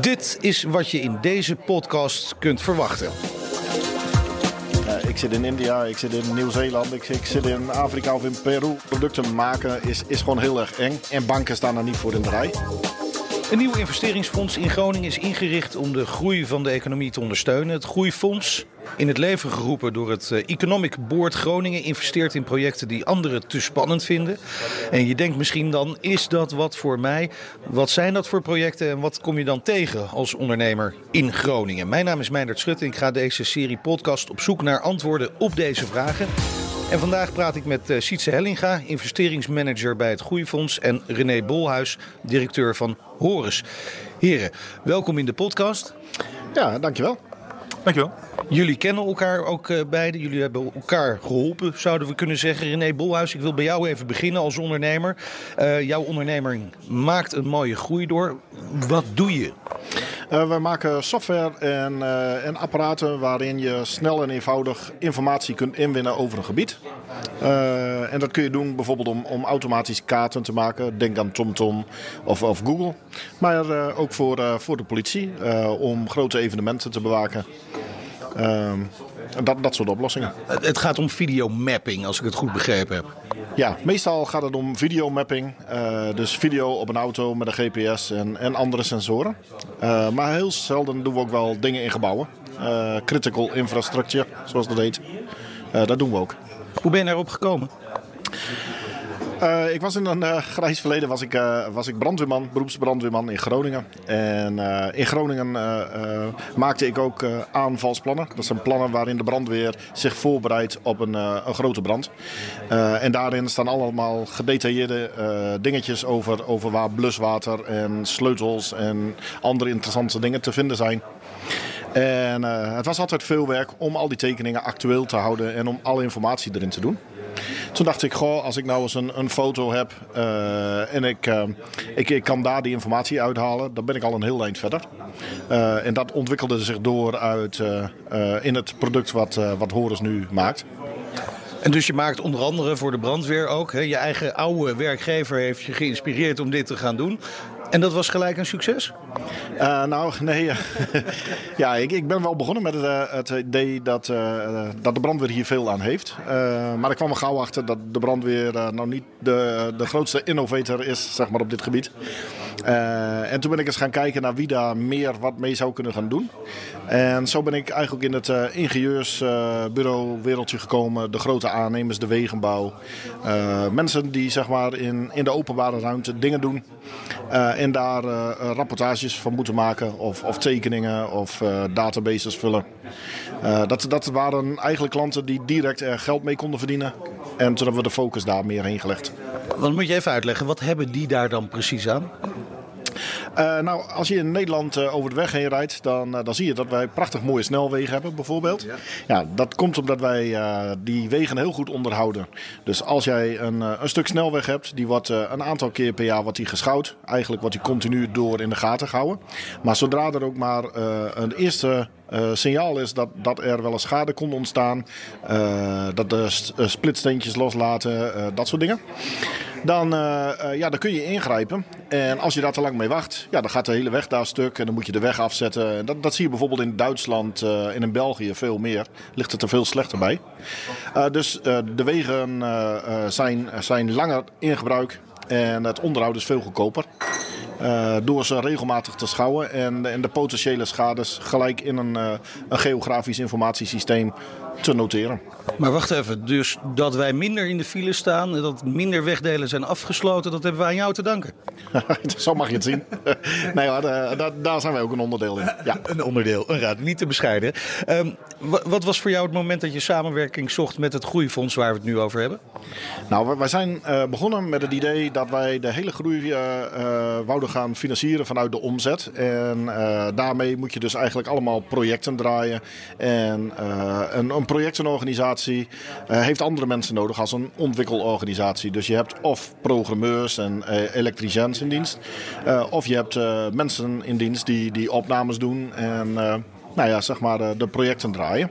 Dit is wat je in deze podcast kunt verwachten. Uh, ik zit in India, ik zit in Nieuw-Zeeland, ik, ik, zit in Afrika of in Peru. Producten maken is, is gewoon heel erg eng. En banken staan er niet voor in de rij. Een nieuw investeringsfonds in Groningen is ingericht om de groei van de economie te ondersteunen. Het Groeifonds, in het leven geroepen door het eh, Economic Board Groningen, investeert in projecten die anderen te spannend vinden. En je denkt misschien dan, is dat wat voor mij? Wat zijn dat voor projecten en wat kom je dan tegen als ondernemer in Groningen? Mijn naam is Meindert Schut en ik ga deze serie podcast op zoek naar antwoorden op deze vragen. En vandaag praat ik met uh, Sietse Hellinga, investeringsmanager bij het Groeifonds, en René Bolhuis, directeur van Horus. Heren, welkom in de podcast. Ja, dankjewel. Dankjewel. Jullie kennen elkaar ook uh, beiden. Jullie hebben elkaar geholpen, zouden we kunnen zeggen. René Bolhuis, ik wil bij jou even beginnen als ondernemer. Uh, jouw onderneming maakt een mooie groei door. Wat doe je? Uh, we maken software en, uh, en, apparaten waarin je snel en eenvoudig informatie kunt inwinnen over een gebied. Uh, en dat kun je doen bijvoorbeeld om, om automatisch kaarten te maken. Denk aan TomTom of, of Google. Maar ook voor, voor de politie om grote evenementen te bewaken. dat, dat soort oplossingen. Het gaat om videomapping, als ik het goed begrepen heb. Ja, meestal gaat het om videomapping. Uh, dus video op een auto met een GPS en, en andere sensoren. Uh, maar heel zelden doen we ook wel dingen in gebouwen. Uh, critical infrastructure, zoals dat heet. dat doen we ook. Hoe ben je daarop gekomen? Uh, ik was in een uh, grijs verleden was ik, uh, was ik brandweerman, beroepsbrandweerman in Groningen. En in Groningen maakte ik ook aanvalsplannen. Dat zijn plannen waarin de brandweer zich voorbereidt op een, een grote brand. en daarin staan allemaal gedetailleerde dingetjes over, over waar bluswater en sleutels en andere interessante dingen te vinden zijn. En het was altijd veel werk om al die tekeningen actueel te houden en om alle informatie erin te doen. Toen dacht ik, goh, als ik nou eens een, een foto heb uh, en ik, uh, ik, ik kan daar die informatie uithalen, dan ben ik al een heel eind verder. Uh, en dat ontwikkelde zich door uit in het product wat, wat Horus nu maakt. En dus je maakt onder andere voor de brandweer ook. Hè, je eigen oude werkgever heeft je geïnspireerd om dit te gaan doen. En dat was gelijk een succes? Uh, nou, nee. ja, ik, ik ben wel begonnen met het, uh, het idee dat, uh, dat de brandweer hier veel aan heeft. maar ik kwam er gauw achter dat de brandweer nou niet de, de grootste innovator is zeg maar, op dit gebied. en toen ben ik eens gaan kijken naar wie daar meer wat mee zou kunnen gaan doen. En zo ben ik eigenlijk in het ingenieursbureau wereldje gekomen. De grote aannemers, de wegenbouw. mensen die zeg maar, in, in de openbare ruimte dingen doen. en daar rapportages van moeten maken of, of tekeningen of uh, databases vullen. Uh, dat, dat waren eigenlijk klanten die direct er geld mee konden verdienen. En toen hebben we de focus daar meer heen gelegd. Wat moet je even uitleggen, wat hebben die daar dan precies aan? Uh, nou, als je in Nederland uh, over de weg heen rijdt, dan, uh, dan zie je dat wij prachtig mooie snelwegen hebben, bijvoorbeeld. Ja, ja dat komt omdat wij die wegen heel goed onderhouden. Dus als jij een, een stuk snelweg hebt, die wordt een aantal keer per jaar wordt die geschouwd. Eigenlijk wordt die continu door in de gaten gehouden. Maar zodra er ook maar een eerste uh, signaal is dat, dat er wel een schade kon ontstaan. Uh, dat de splitsteentjes loslaten, dat soort dingen. Dan, ja, dan kun je ingrijpen. En als je daar te lang mee wacht, ja, dan gaat de hele weg daar stuk. En dan moet je de weg afzetten. Dat, dat zie je bijvoorbeeld in Duitsland en in België veel meer. Ligt het er veel slechter bij. dus de wegen zijn, zijn langer in gebruik. En het onderhoud is veel goedkoper. Uh, door ze regelmatig te schouwen en, de potentiële schades gelijk in een, uh, een geografisch informatiesysteem te noteren. Maar wacht even, dus dat wij minder in de file staan en dat minder wegdelen zijn afgesloten, dat hebben wij aan jou te danken. Zo mag je het zien. nee, ja, daar, daar zijn wij ook een onderdeel in. Ja. Een onderdeel, een raad, niet te bescheiden. Um, wat was voor jou het moment dat je samenwerking zocht met het Groeifonds waar we het nu over hebben? Nou, wij zijn uh, begonnen met het idee dat wij de hele groei uh, uh, wouden gaan financieren vanuit de omzet. En daarmee moet je dus eigenlijk allemaal projecten draaien. En een, een projectenorganisatie heeft andere mensen nodig als een ontwikkelorganisatie. Dus je hebt of programmeurs en elektriciëns in dienst. of je hebt mensen in dienst die, die opnames doen en nou ja, zeg maar, de projecten draaien.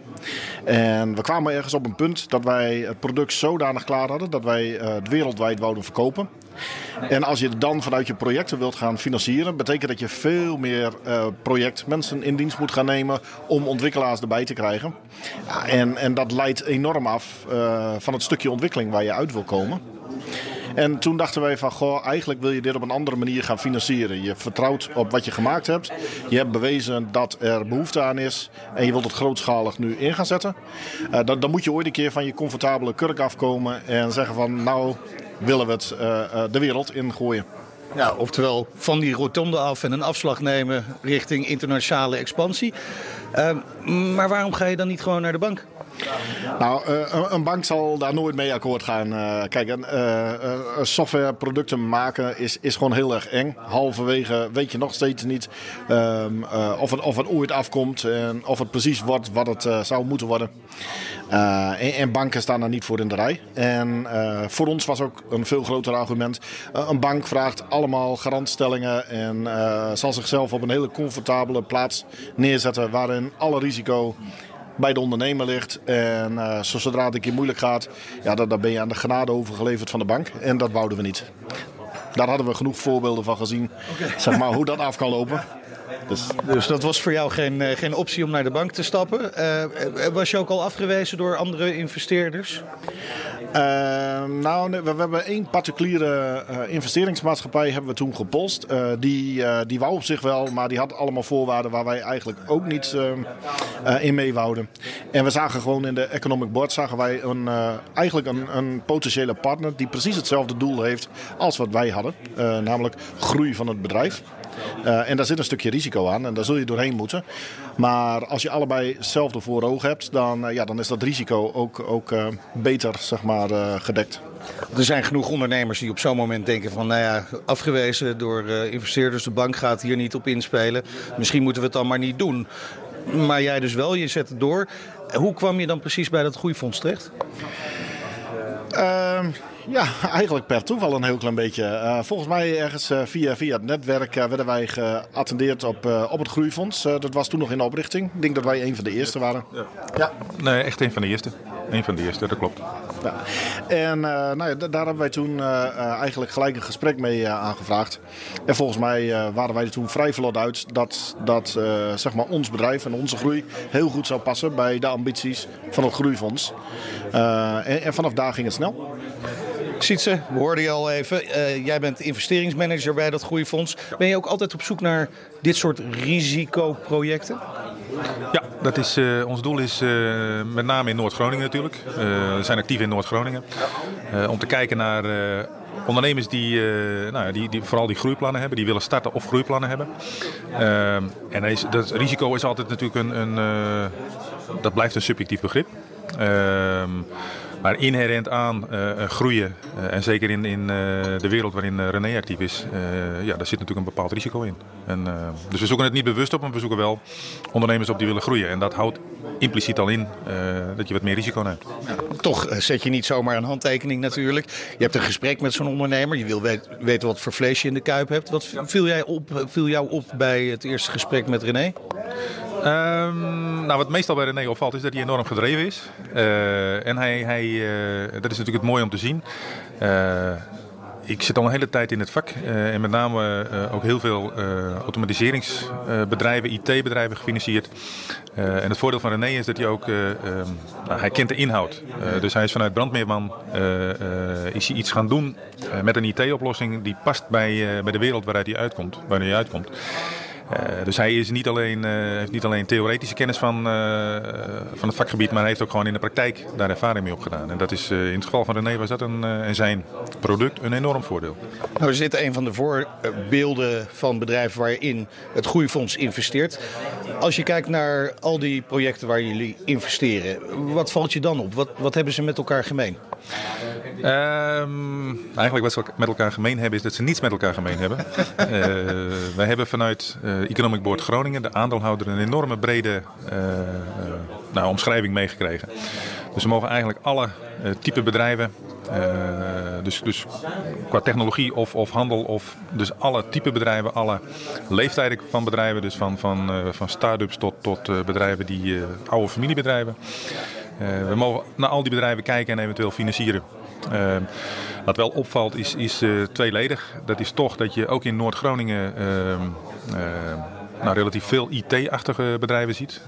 En we kwamen ergens op een punt dat wij het product zodanig klaar hadden dat wij het wereldwijd wouden verkopen. En als je dan vanuit je projecten wilt gaan financieren, betekent dat je veel meer uh, projectmensen in dienst moet gaan nemen om ontwikkelaars erbij te krijgen. En, en dat leidt enorm af uh, van het stukje ontwikkeling waar je uit wil komen. En toen dachten wij van, goh, eigenlijk wil je dit op een andere manier gaan financieren. Je vertrouwt op wat je gemaakt hebt. Je hebt bewezen dat er behoefte aan is. En je wilt het grootschalig nu in gaan zetten. Uh, dan, dan moet je ooit een keer van je comfortabele kurk afkomen en zeggen van, nou, willen we het uh, de wereld ingooien. Ja, oftewel van die rotonde af en een afslag nemen richting internationale expansie. Maar waarom ga je dan niet gewoon naar de bank? Nou, uh, een bank zal daar nooit mee akkoord gaan. Uh, kijk, uh, softwareproducten maken is, is gewoon heel erg eng. Halverwege weet je nog steeds niet um, of, het, of het ooit afkomt en of het precies wordt wat het zou moeten worden. En, en, banken staan daar niet voor in de rij. En voor ons was ook een veel groter argument. een bank vraagt allemaal garantstellingen en zal zichzelf op een hele comfortabele plaats neerzetten waarin alle risico bij de ondernemer ligt. En uh, zodra het een keer moeilijk gaat, ja, dan, dan ben je aan de genade overgeleverd van de bank. En dat wouden we niet. Daar hadden we genoeg voorbeelden van gezien, zeg maar, hoe dat af kan lopen. Dus, dus dat was voor jou geen, eh, geen optie om naar de bank te stappen. Uh, was je ook al afgewezen door andere investeerders? Uh, nou, we, hebben één particuliere investeringsmaatschappij hebben we toen gepolst. die, die wou op zich wel, maar die had allemaal voorwaarden waar wij eigenlijk ook niet in mee wouden. En we zagen gewoon in de Economic Board zagen wij een, eigenlijk een, een, potentiële partner die precies hetzelfde doel heeft als wat wij hadden. namelijk groei van het bedrijf. Uh, en daar zit een stukje risico aan en daar zul je doorheen moeten. Maar als je allebei hetzelfde voor ogen hebt, dan, uh, ja, dan is dat risico ook, ook uh, beter zeg maar, gedekt. Er zijn genoeg ondernemers die op zo'n moment denken van, nou ja, afgewezen door investeerders, de bank gaat hier niet op inspelen. Misschien moeten we het dan maar niet doen. Maar jij dus wel, je zet het door. Hoe kwam je dan precies bij dat groeifonds terecht? Ehm, ja, eigenlijk per toeval een heel klein beetje. Uh, volgens mij ergens uh, via, via het netwerk uh, werden wij geattendeerd op, op het Groeifonds. dat was toen nog in oprichting. Ik denk dat wij een van de eerste waren. Ja. ja. Nee, echt een van de eerste. Een van de eerste, dat klopt. Ja. En nou ja, daar hebben wij toen eigenlijk gelijk een gesprek mee aangevraagd. En volgens mij waren wij er toen vrij vlot uit dat, dat zeg maar ons bedrijf en onze groei heel goed zou passen bij de ambities van het Groeifonds. En, en vanaf daar ging het snel. Sietse, we hoorden je al even. Uh, jij bent investeringsmanager bij dat Groeifonds. Ben je ook altijd op zoek naar dit soort risicoprojecten? Ja, dat is, uh, ons doel is uh, met name in Noord-Groningen natuurlijk. we zijn actief in Noord-Groningen. om te kijken naar ondernemers die, nou, die, die, vooral die groeiplannen hebben, die willen starten of groeiplannen hebben. en dat risico is altijd natuurlijk een, een dat blijft een subjectief begrip. Maar inherent aan uh, groeien, uh, en zeker in, in de wereld waarin René actief is, ja, daar zit natuurlijk een bepaald risico in. En, dus we zoeken het niet bewust op, maar we zoeken wel ondernemers op die willen groeien. En dat houdt impliciet al in dat je wat meer risico neemt. Toch zet je niet zomaar een handtekening natuurlijk. Je hebt een gesprek met zo'n ondernemer, je wil weten wat voor vlees je in de kuip hebt. Wat viel, jij op, viel jou op bij het eerste gesprek met René? Um, nou, wat meestal bij René opvalt is dat hij enorm gedreven is. Uh, en hij, hij uh, dat is natuurlijk het mooie om te zien. Uh, ik zit al een hele tijd in het vak en met name ook heel veel automatiseringsbedrijven, IT-bedrijven gefinancierd. en het voordeel van René is dat hij ook, um, nou, hij kent de inhoud. dus hij is vanuit Brandmeerman is hij iets gaan doen met een IT-oplossing die past bij, bij de wereld waaruit hij uitkomt. Waarin hij uitkomt. Uh, dus hij is niet alleen, uh, heeft niet alleen theoretische kennis van, uh, van het vakgebied, maar hij heeft ook gewoon in de praktijk daar ervaring mee opgedaan. En dat is in het geval van René was dat een, en zijn product een enorm voordeel. Nou, is dit een van de voorbeelden van bedrijven waarin het Groeifonds investeert. Als je kijkt naar al die projecten waar jullie investeren, wat valt je dan op? Wat, wat hebben ze met elkaar gemeen? Um, eigenlijk wat ze met elkaar gemeen hebben is dat ze niets met elkaar gemeen hebben. uh, wij hebben vanuit uh, Economic Board Groningen, de aandeelhouder, een enorme brede uh, nou, omschrijving meegekregen. Dus we mogen eigenlijk alle type bedrijven dus, dus qua technologie of, of handel of dus alle type bedrijven, alle leeftijden van bedrijven. Dus van, van, van start-ups tot, tot bedrijven die oude familiebedrijven. we mogen naar al die bedrijven kijken en eventueel financieren. Ehm, wat wel opvalt is, is uh, tweeledig. Dat is toch dat je ook in Noord-Groningen ehm, ehm, nou, relatief veel IT-achtige bedrijven ziet.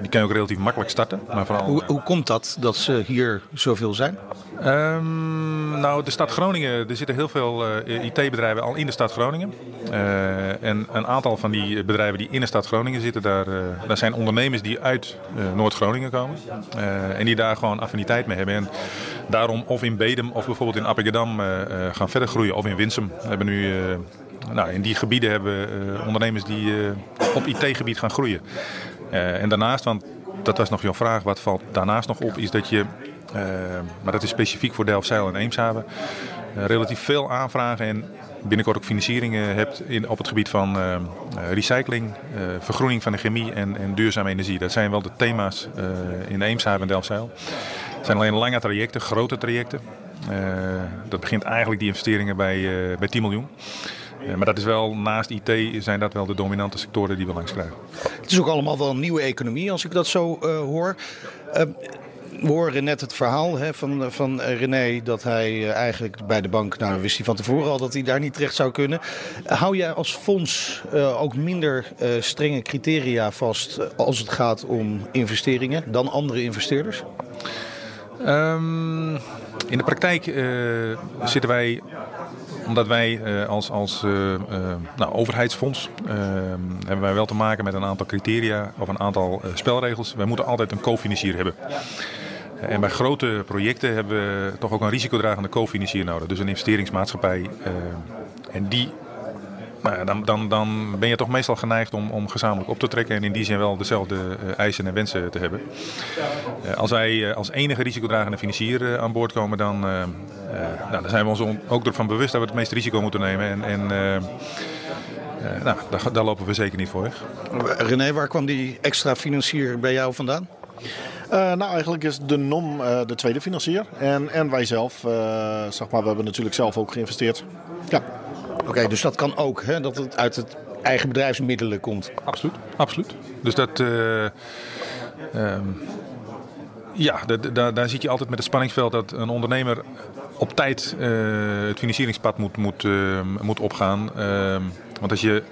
die kan je ook relatief makkelijk starten. Maar vooral, hoe, hoe komt dat dat ze hier zoveel zijn? Um, nou, de stad Groningen, er zitten heel veel uh, IT-bedrijven al in de stad Groningen. Uh, en een aantal van die bedrijven die in de stad Groningen zitten, daar, uh, daar zijn ondernemers die uit Noord-Groningen komen. en die daar gewoon affiniteit mee hebben. En daarom of in Bedem of bijvoorbeeld in Appingedam gaan verder groeien. Of in Winsum. We hebben nu, nou, in die gebieden hebben we ondernemers die op IT-gebied gaan groeien. en daarnaast, want dat was nog jouw vraag, wat valt daarnaast nog op, is dat je eh, maar dat is specifiek voor Delfzijl en Eemshaven. Eh, relatief veel aanvragen en binnenkort ook financieringen hebt in, op het gebied van recycling, vergroening van de chemie en, en, duurzame energie. Dat zijn wel de thema's in Eemshaven en Delfzijl. Het zijn alleen lange trajecten, grote trajecten. dat begint eigenlijk die investeringen bij, bij 10 miljoen. maar dat is wel, naast IT zijn dat wel de dominante sectoren die we langs krijgen. Het is ook allemaal wel een nieuwe economie als ik dat zo hoor we horen net het verhaal hè, van, van René dat hij eh, eigenlijk bij de bank, nou wist hij van tevoren al dat hij daar niet terecht zou kunnen. Hou jij als fonds ook minder strenge criteria vast als het gaat om investeringen dan andere investeerders? Um, in de praktijk uh, zitten wij omdat wij uh, als, als uh, nou, overheidsfonds hebben wij wel te maken met een aantal criteria of een aantal spelregels. Wij moeten altijd een cofinancier hebben. En bij grote projecten hebben we toch ook een risicodragende cofinancier nodig. Dus een investeringsmaatschappij. en die nou ja, dan, dan, dan ben je toch meestal geneigd om, om gezamenlijk op te trekken en in die zin wel dezelfde uh, eisen en wensen te hebben. Uh, als wij uh, als enige risicodragende financier aan boord komen, dan, nou, dan zijn we ons ook ervan bewust dat we het meeste risico moeten nemen. En, en nou, daar, daar, lopen we zeker niet voor weg. René, waar kwam die extra financier bij jou vandaan? Uh, nou, eigenlijk is de NOM uh, de tweede financier. En, en wij zelf, uh, zeg maar, we hebben natuurlijk zelf ook geïnvesteerd. Ja. Oké, dus dat kan ook, hè? dat het uit het eigen bedrijfsmiddelen komt? Absoluut, absoluut. Dus dat... Um, ja, daar, daar zit je altijd met het spanningsveld dat een ondernemer op tijd het financieringspad moet, moet, moet opgaan. Ehm, want als je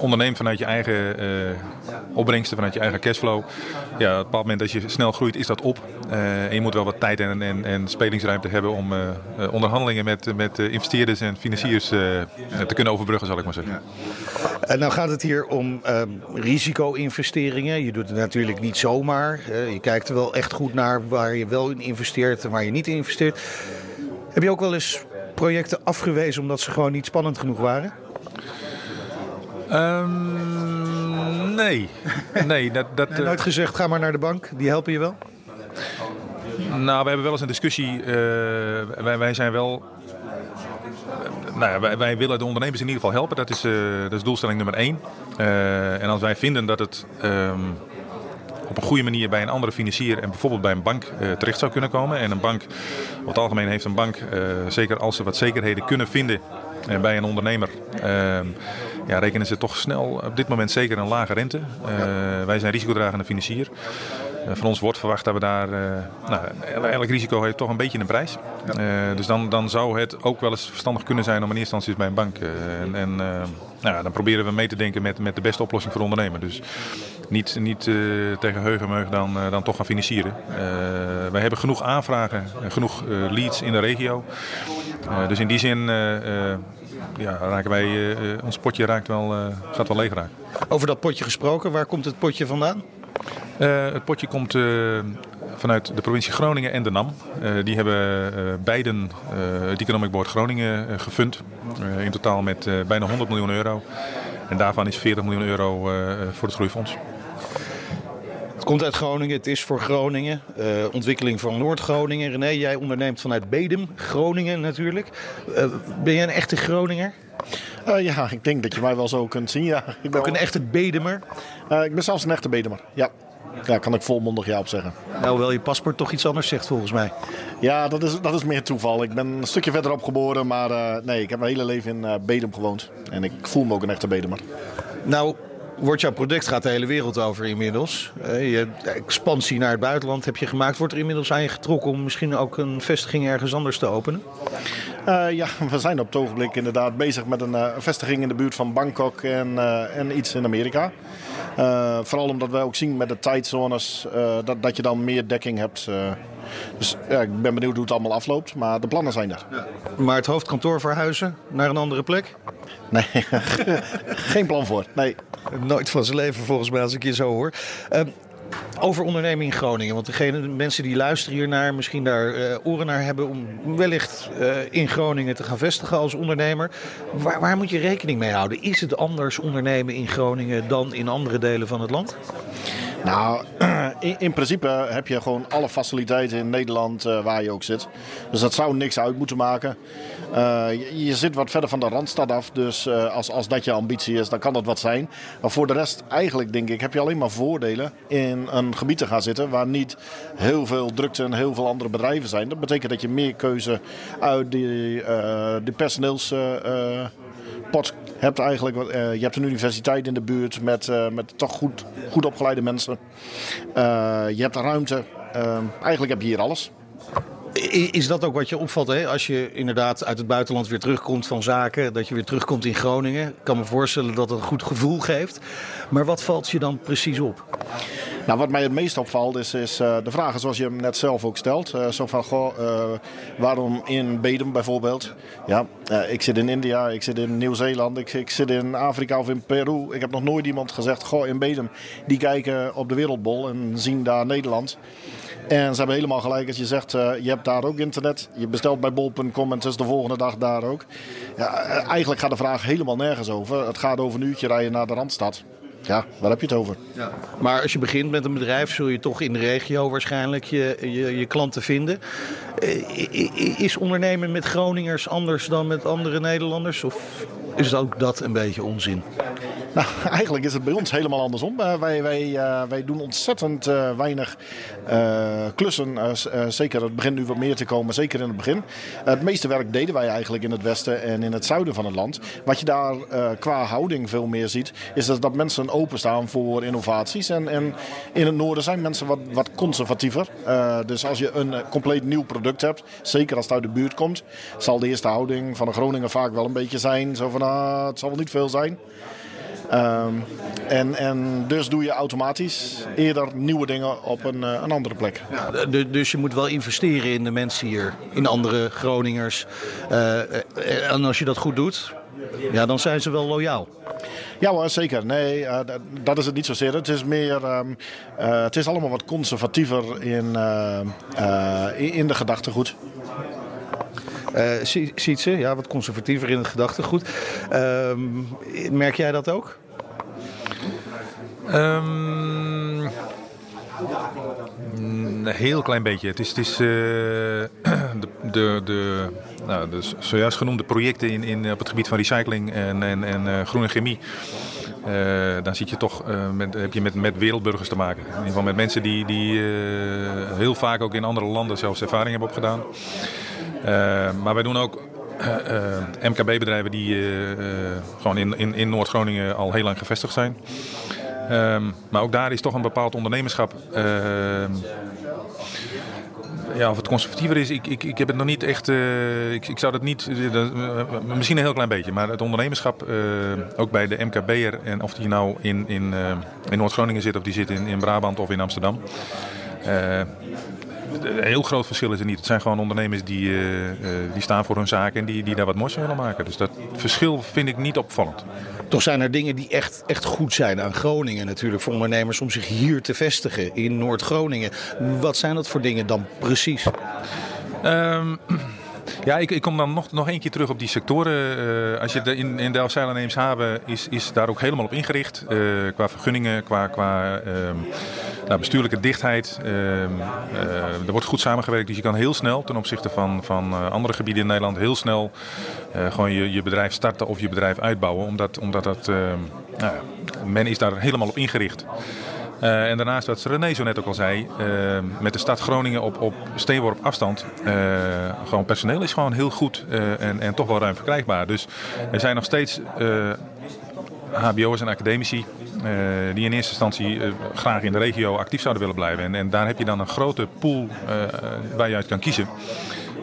onderneemt vanuit je eigen uh, opbrengsten, vanuit je eigen cashflow. Ja, op bepaald moment dat je snel groeit, is dat op. Uh, en je moet wel wat tijd en, en, en spelingsruimte hebben om uh, onderhandelingen met, met investeerders en financiers te kunnen overbruggen, zal ik maar zeggen. Ja. En nou gaat het hier om risico-investeringen. Je doet het natuurlijk niet zomaar. je kijkt er wel echt goed naar waar je wel in investeert en waar je niet in investeert. Heb je ook wel eens projecten afgewezen omdat ze gewoon niet spannend genoeg waren? Um, nee. nee, dat, dat, nooit eh, gezegd, ga maar naar de bank, die helpen je wel? Nou, we hebben wel eens een discussie. Uh, wij, wij zijn wel nou ja, wij, wij, willen de ondernemers in ieder geval helpen. Dat is, uh, dat is doelstelling nummer één. Uh, en als wij vinden dat het um, op een goede manier bij een andere financier en bijvoorbeeld bij een bank uh, terecht zou kunnen komen. En een bank, over het algemeen heeft een bank, zeker als ze wat zekerheden kunnen vinden bij een ondernemer, ehm, ja, rekenen ze toch snel op dit moment zeker een lage rente. Uh, wij zijn risicodragende financier. Uh, van ons wordt verwacht dat we daar, uh, nou, elk risico heeft toch een beetje een prijs. Dus dan, dan zou het ook wel eens verstandig kunnen zijn om in eerste instantie bij een bank. en en nou, dan proberen we mee te denken met, met de beste oplossing voor ondernemer. Dus niet, niet tegen heugenmeug dan, dan toch gaan financieren. wij hebben genoeg aanvragen, genoeg leads in de regio. dus in die zin ja, raken wij, uh, ons potje raakt wel, uh, gaat wel leeg raken. Over dat potje gesproken, waar komt het potje vandaan? Het potje komt vanuit de provincie Groningen en de NAM. die hebben beiden het Economic Board Groningen gefund. in totaal met bijna 100 miljoen euro. En daarvan is 40 miljoen euro voor het Groeifonds. Het komt uit Groningen, het is voor Groningen. Uh, ontwikkeling van Noord-Groningen. René, jij onderneemt vanuit Bedem, Groningen natuurlijk. Uh, ben jij een echte Groninger? Uh, ja, ik denk dat je mij wel zo kunt zien. Ja. Ik ben Ook een echte Bedemer? ik ben zelfs een echte Bedemer, ja. Ja, kan ik volmondig ja op zeggen. Nou, hoewel je paspoort toch iets anders zegt volgens mij. Ja, dat is, dat is meer toeval. Ik ben een stukje verderop geboren, maar nee, ik heb mijn hele leven in Bedum gewoond. En ik voel me ook een echte Bedumer. Nou, wordt jouw product gaat de hele wereld over inmiddels. Uh, je expansie naar het buitenland heb je gemaakt. Wordt er inmiddels aan je getrokken om misschien ook een vestiging ergens anders te openen? Uh, ja, we zijn op het ogenblik inderdaad bezig met een uh, vestiging in de buurt van Bangkok en, en iets in Amerika. vooral omdat wij ook zien met de tijdzones dat, dat je dan meer dekking hebt. dus ja, ik ben benieuwd hoe het allemaal afloopt, maar de plannen zijn er. Ja. Maar het hoofdkantoor verhuizen naar een andere plek? Nee, geen plan voor. Nee. Nooit van zijn leven volgens mij als ik je zo hoor. Uh, over ondernemen in Groningen. Want degene, de mensen die luisteren hiernaar, misschien daar uh, oren naar hebben om wellicht uh, in Groningen te gaan vestigen als ondernemer. Waar, waar, moet je rekening mee houden? Is het anders ondernemen in Groningen dan in andere delen van het land? Nou, in, in, principe heb je gewoon alle faciliteiten in Nederland uh, waar je ook zit. Dus dat zou niks uit moeten maken. Uh, je, zit wat verder van de randstad af. Dus uh, als, als dat je ambitie is, dan kan dat wat zijn. Maar voor de rest, eigenlijk denk ik, heb je alleen maar voordelen in een gebied te gaan zitten waar niet heel veel drukte en heel veel andere bedrijven zijn. Dat betekent dat je meer keuze uit die, die personeelspot hebt eigenlijk. Uh, je hebt een universiteit in de buurt met, uh, met toch goed, goed opgeleide mensen. Uh, je hebt ruimte. eigenlijk heb je hier alles. Is dat ook wat je opvalt hè? als je inderdaad uit het buitenland weer terugkomt van zaken, dat je weer terugkomt in Groningen? Ik kan me voorstellen dat het een goed gevoel geeft. Maar wat valt je dan precies op? Nou, wat mij het meest opvalt is, is uh, de vragen zoals je hem net zelf ook stelt. Uh, zo van, goh, uh, waarom in Bedum bijvoorbeeld? Ja, ik zit in India, ik zit in Nieuw-Zeeland, ik, ik, zit in Afrika of in Peru. Ik heb nog nooit iemand gezegd, goh, in Bedum. Die kijken op de wereldbol en zien daar Nederland. En ze hebben helemaal gelijk als je zegt, uh, je hebt daar ook internet. Je bestelt bij bol.com en het is de volgende dag daar ook. Ja, eigenlijk gaat de vraag helemaal nergens over. Het gaat over een uurtje rijden naar de Randstad. Ja, waar heb je het over? Ja. Maar als je begint met een bedrijf, zul je toch in de regio waarschijnlijk je, je, je klanten vinden. Is ondernemen met Groningers anders dan met andere Nederlanders? Of is ook dat een beetje onzin? Nou, eigenlijk is het bij ons helemaal andersom. Uh, wij, wij, uh, wij doen ontzettend uh, weinig klussen. zeker, het begint nu wat meer te komen, zeker in het begin. het meeste werk deden wij eigenlijk in het westen en in het zuiden van het land. Wat je daar qua houding veel meer ziet, is dat, dat mensen openstaan voor innovaties. En, en in het noorden zijn mensen wat, wat conservatiever. dus als je een compleet nieuw product hebt, zeker als het uit de buurt komt, zal de eerste houding van de Groningen vaak wel een beetje zijn. Zo van, ah, het zal wel niet veel zijn. Um, en, en dus doe je automatisch eerder nieuwe dingen op een, uh, een andere plek. Ja, dus je moet wel investeren in de mensen hier, in andere Groningers. Uh, en als je dat goed doet, ja, dan zijn ze wel loyaal. Ja hoor, zeker. Nee, uh, dat is het niet zozeer. Het is meer, um, uh, het is allemaal wat conservatiever in, uh, in de gedachtegoed. Uh, ziet ze, ja, wat conservatiever in het gedachtegoed. Uh, merk jij dat ook? Um, een heel klein beetje. Het is, het is uh, de, de, de, nou, de zojuist genoemde projecten in, in, op het gebied van recycling en, en, en uh, groene chemie. Uh, dan zit je toch, met, heb je met, met wereldburgers te maken. In ieder geval met mensen die, die heel vaak ook in andere landen zelfs ervaring hebben opgedaan. maar wij doen ook MKB-bedrijven die gewoon in, in, in Noord-Groningen al heel lang gevestigd zijn. Um, maar ook daar is toch een bepaald ondernemerschap. Uh, ja, of het conservatiever is, ik, ik, ik heb het nog niet echt. Uh, ik, ik zou dat niet. Uh, misschien een heel klein beetje, maar het ondernemerschap, ook bij de MKB'er, en of die nou in, in, in Noord-Groningen zit of die zit in, in Brabant of in Amsterdam. een heel groot verschil is er niet. Het zijn gewoon ondernemers die, die staan voor hun zaken en die, die daar wat moois van willen maken. Dus dat verschil vind ik niet opvallend. Toch zijn er dingen die echt, echt goed zijn aan Groningen natuurlijk voor ondernemers om zich hier te vestigen in Noord-Groningen. Wat zijn dat voor dingen dan precies? Um, ja, ik, ik, kom dan nog, nog één keer terug op die sectoren. Uh, als je de, in, in Eemshaven is, is daar ook helemaal op ingericht. Uh, qua vergunningen, qua, qua um, nou, bestuurlijke dichtheid. Uh, er wordt goed samengewerkt, dus je kan heel snel ten opzichte van, van andere gebieden in Nederland heel snel gewoon je, je bedrijf starten of je bedrijf uitbouwen. Omdat, omdat dat, nou, men is daar helemaal op ingericht. En daarnaast, wat René zo net ook al zei, met de stad Groningen op, op steenworp afstand, gewoon personeel is gewoon heel goed en, en toch wel ruim verkrijgbaar. Dus er zijn nog steeds HBO's en academici die in eerste instantie graag in de regio actief zouden willen blijven. En, en daar heb je dan een grote pool uh, waar je uit kan kiezen.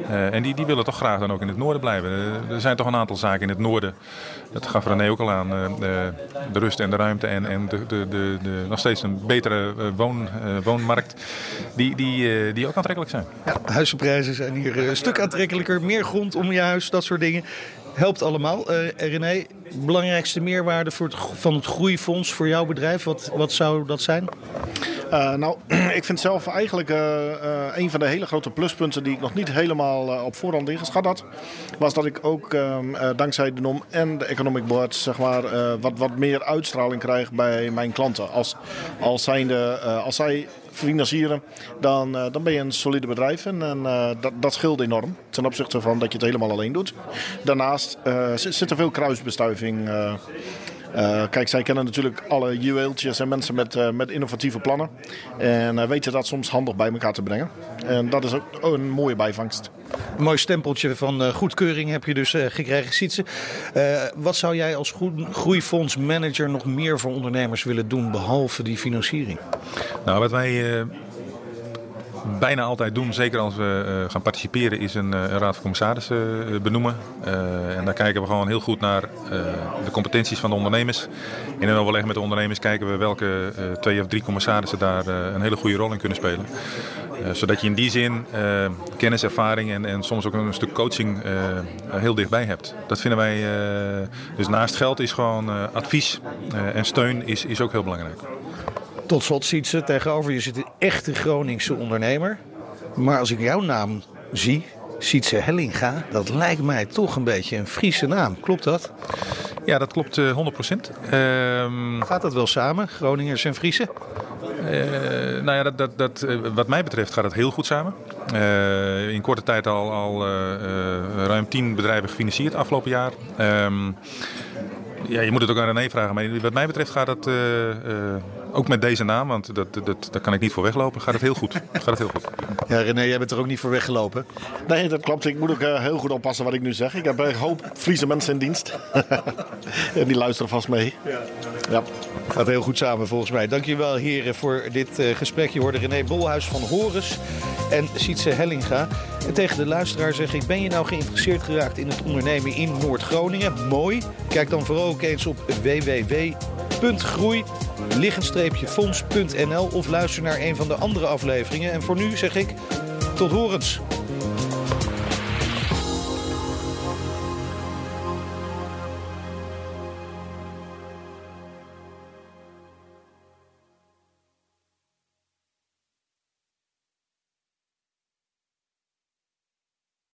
En die, die willen toch graag dan ook in het noorden blijven. er zijn toch een aantal zaken in het noorden, dat gaf René ook al aan, de rust en de ruimte en, en de, de, de, de nog steeds een betere woon, woonmarkt, die, die, die ook aantrekkelijk zijn. Ja, huizenprijzen zijn hier een stuk aantrekkelijker, meer grond om je huis, dat soort dingen helpt allemaal. René, belangrijkste meerwaarde voor van het groeifonds voor jouw bedrijf, wat, wat zou dat zijn? Uh, nou, ik vind zelf eigenlijk uh, een van de hele grote pluspunten die ik nog niet helemaal op voorhand ingeschat had, was dat ik ook ehm, dankzij de NOM en de Economic Board zeg maar, wat, wat meer uitstraling krijg bij mijn klanten. Als, als, zijnde, als zij financieren, dan, dan ben je een solide bedrijf. En, dat, dat scheelt enorm ten opzichte van dat je het helemaal alleen doet. Daarnaast zit er veel kruisbestuiving. Kijk, zij kennen natuurlijk alle juweeltjes en mensen met, met innovatieve plannen. En weten dat soms handig bij elkaar te brengen. En dat is ook een mooie bijvangst. Een mooi stempeltje van uh, goedkeuring heb je dus uh, gekregen, Sietse. Uh, wat zou jij als groeifondsmanager nog meer voor ondernemers willen doen, behalve die financiering? Nou, wat wij bijna altijd doen, zeker als we gaan participeren, is een, een raad van commissarissen benoemen. en daar kijken we gewoon heel goed naar de competenties van de ondernemers. In een overleg met de ondernemers kijken we welke twee of drie commissarissen daar een hele goede rol in kunnen spelen. Zodat je in die zin uh, kennis, ervaring en, en soms ook een stuk coaching heel dichtbij hebt. Dat vinden wij, dus naast geld is gewoon advies en steun is, is ook heel belangrijk. Tot slot ziet ze tegenover je zit een echte Groningse ondernemer. Maar als ik jouw naam zie, Sietse Hellinga, dat lijkt mij toch een beetje een Friese naam. Klopt dat? Ja, dat klopt 100%. Ehm, Gaat dat wel samen, Groningers en Friese? Uh, nou ja, dat, dat, dat, eh, wat mij betreft gaat het heel goed samen. Uh, in korte tijd al, al ruim tien bedrijven gefinancierd afgelopen jaar. Um, ja, je moet het ook aan René vragen. Maar wat mij betreft gaat het ook met deze naam, want dat, dat, daar kan ik niet voor weglopen, gaat het heel goed. gaat het heel goed. Ja, René, jij bent er ook niet voor weggelopen? Nee, dat klopt. Ik moet ook heel goed oppassen wat ik nu zeg. Ik heb een hoop Friese mensen in dienst. en die luisteren vast mee. Ja. ja. Gaat heel goed samen volgens mij. Dankjewel heren voor dit uh, gesprek. Je hoorde René Bolhuis van Horus en Sietse Hellinga. En tegen de luisteraar zeg ik, ben je nou geïnteresseerd geraakt in het ondernemen in Noord-Groningen? Mooi. Kijk dan vooral ook eens op www.groei fonds.nl of luister naar een van de andere afleveringen. En voor nu zeg ik tot horens.